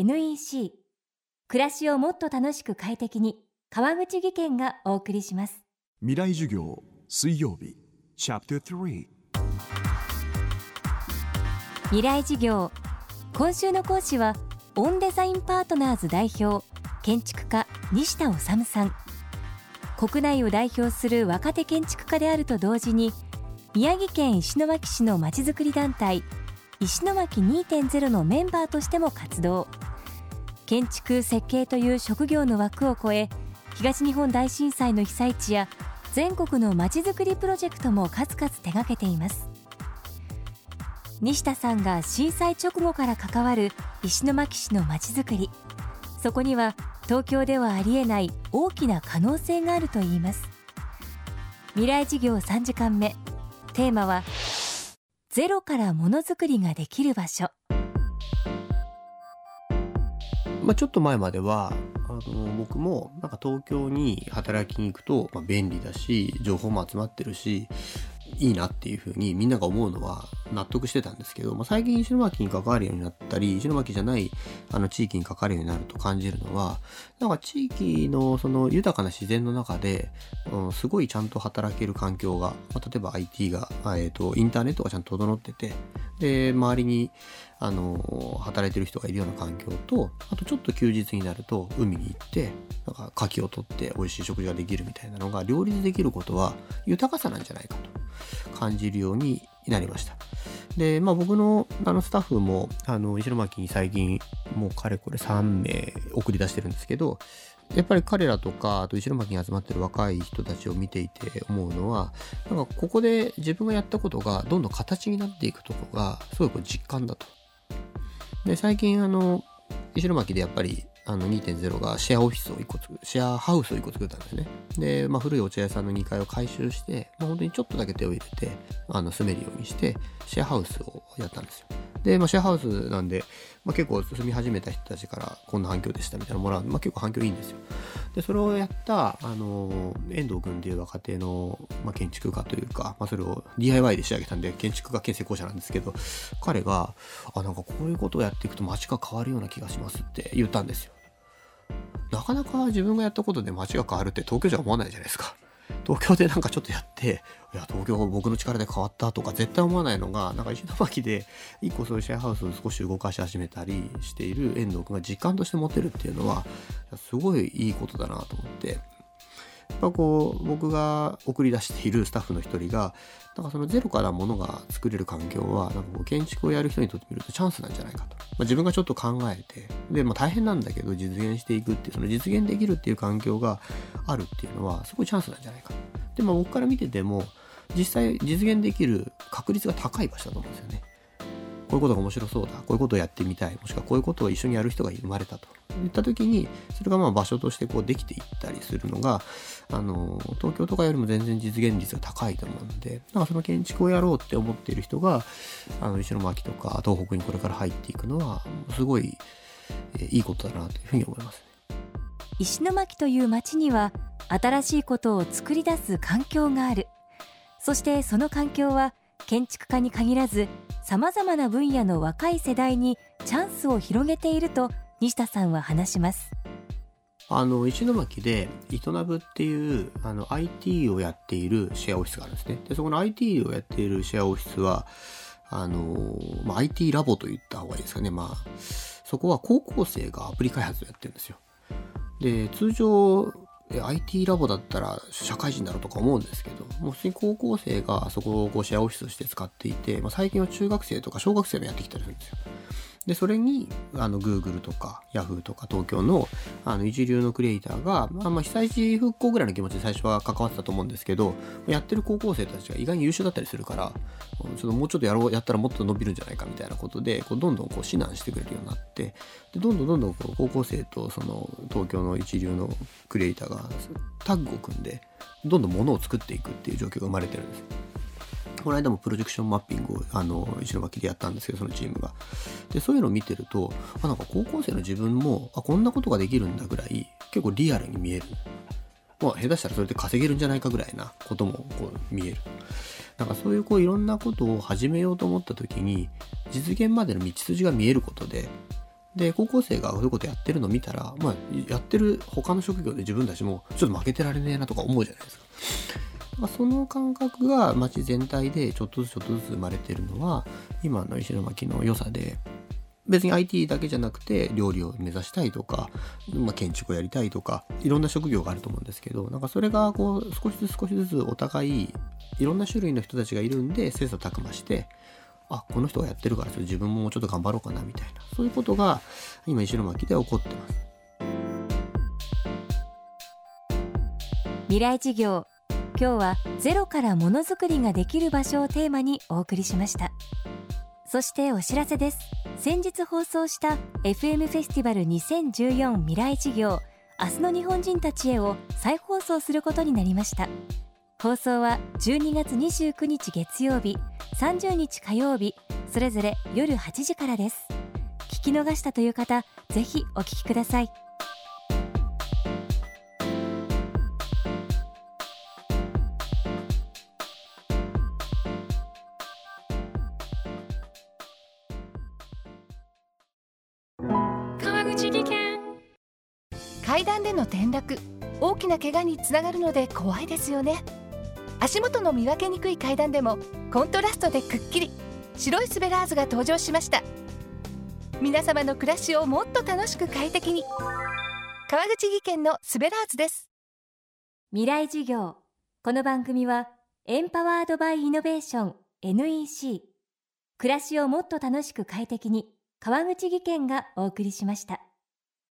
NEC 暮らしをもっと楽しく快適に。川口義賢がお送りします。未来授業水曜日。チャプター3未来授業。今週の講師はオンデザインパートナーズ代表建築家西田治さん。国内を代表する若手建築家であると同時に宮城県石巻市のまちづくり団体石巻2.0のメンバーとしても活動。建築設計という職業の枠を超え東日本大震災の被災地や全国のまちづくりプロジェクトも数々手掛けています。西田さんが震災直後から関わる石巻市のまちづくり。そこには東京ではありえない大きな可能性があるといいます。未来事業3時間目。テーマはゼロからものづくりができる場所。まあ、ちょっと前まではあの僕もなんか東京に働きに行くと、まあ、便利だし情報も集まってるしいいなっていうふうにみんなが思うのは納得してたんですけど、まあ、最近石巻に関わるようになったり石巻じゃないあの地域に関わるようになると感じるのはなんか地域のその豊かな自然の中で、うん、すごいちゃんと働ける環境が、まあ、例えば IT が、えーと、インターネットがちゃんと整っててで周りにあの働いてる人がいるような環境とあとちょっと休日になると海に行ってなんか牡蠣を取って美味しい食事ができるみたいなのが両立できることは豊かさなんじゃないかと感じるようになりました。で、まあ僕のあのスタッフも、あの、石巻に最近、もうかれこれ3名送り出してるんですけど、やっぱり彼らとか、あと石巻に集まってる若い人たちを見ていて思うのは、なんかここで自分がやったことがどんどん形になっていくとこが、すごいこう実感だと。で、最近あの、石巻でやっぱりあの2.0がシェアオフィスを1個作る、シェアハウスを1個作ったんですね。で、まあ、古いお茶屋さんの2階を改修して、まあ、本当にちょっとだけ手を入れて、あの、住めるようにして、シェアハウスをやったんですよ。で、まあ、シェアハウスなんで、まあ、結構住み始めた人たちからこんな反響でしたみたいなのもらうまあ、結構反響いいんですよ。で、それをやった、あの、遠藤君っていう若手の、まあ、建築家というか、まあ、それを DIY で仕上げたんで、建築家兼成功者なんですけど、彼が、あ、なんかこういうことをやっていくと街が変わるような気がしますって言ったんですよ。なかなか自分がやったことで街が変わるって東京じゃ思わないじゃないですか。東京でなんかちょっとやって、いや、東京僕の力で変わったとか絶対思わないのが、なんか石巻で一個そういうシェアハウスを少し動かし始めたりしている遠藤君が実感として持てるっていうのは、すごいいいことだなと思って、やっぱこう僕が送り出しているスタッフの一人がなんかそのゼロからものが作れる環境はなんかこう建築をやる人にとってみるとチャンスなんじゃないかと、まあ、自分がちょっと考えてで、まあ、大変なんだけど実現していくっていうその実現できるっていう環境があるっていうのはすごいチャンスなんじゃないか。でまあ僕から見てても実際実現できる確率が高い場所だと思うんですよね。こういうことが面白そうだ。こういうことをやってみたい。もしくはこういうことを一緒にやる人が生まれたと。いった時にそれがまあ場所としてこうできていったりするのがあの東京とかよりも全然実現率が高いと思うのでなんかその建築をやろうって思っている人があの石巻とか東北にこれから入っていくのはすごい、いいことだなというふうに思います、石巻という町には新しいことを作り出す環境がある。そしてその環境は建築家に限らずさまざまな分野の若い世代にチャンスを広げていると西田さんは話します。あの石巻でイトナブっていうあの IT をやっているシェアオフィスがあるんですね。でそこの IT をやっているシェアオフィスはあの、まあ、IT ラボと言った方がいいですかね。まあそこは高校生がアプリ開発をやってるんですよ。で通常え IT ラボだったら社会人だろうとか思うんですけど、もう普通に高校生がそこをこうシェアオフィスとして使っていて、まあ、最近は中学生とか小学生もやってきたりするんですよ。で、それに、あの、Google とか Yahoo とか東京の、あの、一流のクリエイターが、まあ、まあ、被災地復興ぐらいの気持ちで最初は関わってたと思うんですけど、やってる高校生たちが意外に優秀だったりするから、ちょっともうちょっとやろう、やったらもっと伸びるんじゃないかみたいなことで、こうどんどんこう指南してくれるようになって、で、どんどんどんどんこう高校生とその東京の一流のクリエイターがタッグを組んで、どんどん物を作っていくっていう状況が生まれてるんです。この間もプロジェクションマッピングをあの石巻でやったんですけどそのチームが。でそういうのを見てるとあなんか高校生の自分もあこんなことができるんだぐらい結構リアルに見える。まあ下手したらそれで稼げるんじゃないかぐらいなこともこう見える。なんかそういうこういろんなことを始めようと思った時に実現までの道筋が見えることでで高校生がそういうことやってるの見たら、まあ、やってる他の職業で自分たちもちょっと負けてられねえなとか思うじゃないですか。まあ、その感覚が街全体でちょっとずつちょっとずつ生まれてるのは今の石巻の良さで別に IT だけじゃなくて料理を目指したいとか、まあ、建築をやりたいとかいろんな職業があると思うんですけどなんかそれがこう少しずつ少しずつお互いいろんな種類の人たちがいるんで切磋琢磨してあこの人がやってるから自分もちょっと頑張ろうかなみたいな。そういうことが今石巻で起こってます。未来事業今日はゼロからものづくりができる場所をテーマにお送りしました。そしてお知らせです。先日放送した FM フェスティバル2014未来事業明日の日本人たちへを再放送することになりました。放送は12月29日月曜日30日火曜日それぞれ夜8時からです。聞き逃したという方ぜひお聞きください。階段での転落。大きな怪我につながるので怖いですよね。足元の見分けにくい階段でもコントラストでくっきり。白いスベラーズが登場しました。皆様の暮らしをもっと楽しく快適に。川口技研のスベラーズです。未来事業。この番組はエンパワードバイイノベーション NEC 暮らしをもっと楽しく快適に川口義賢がお送りしました。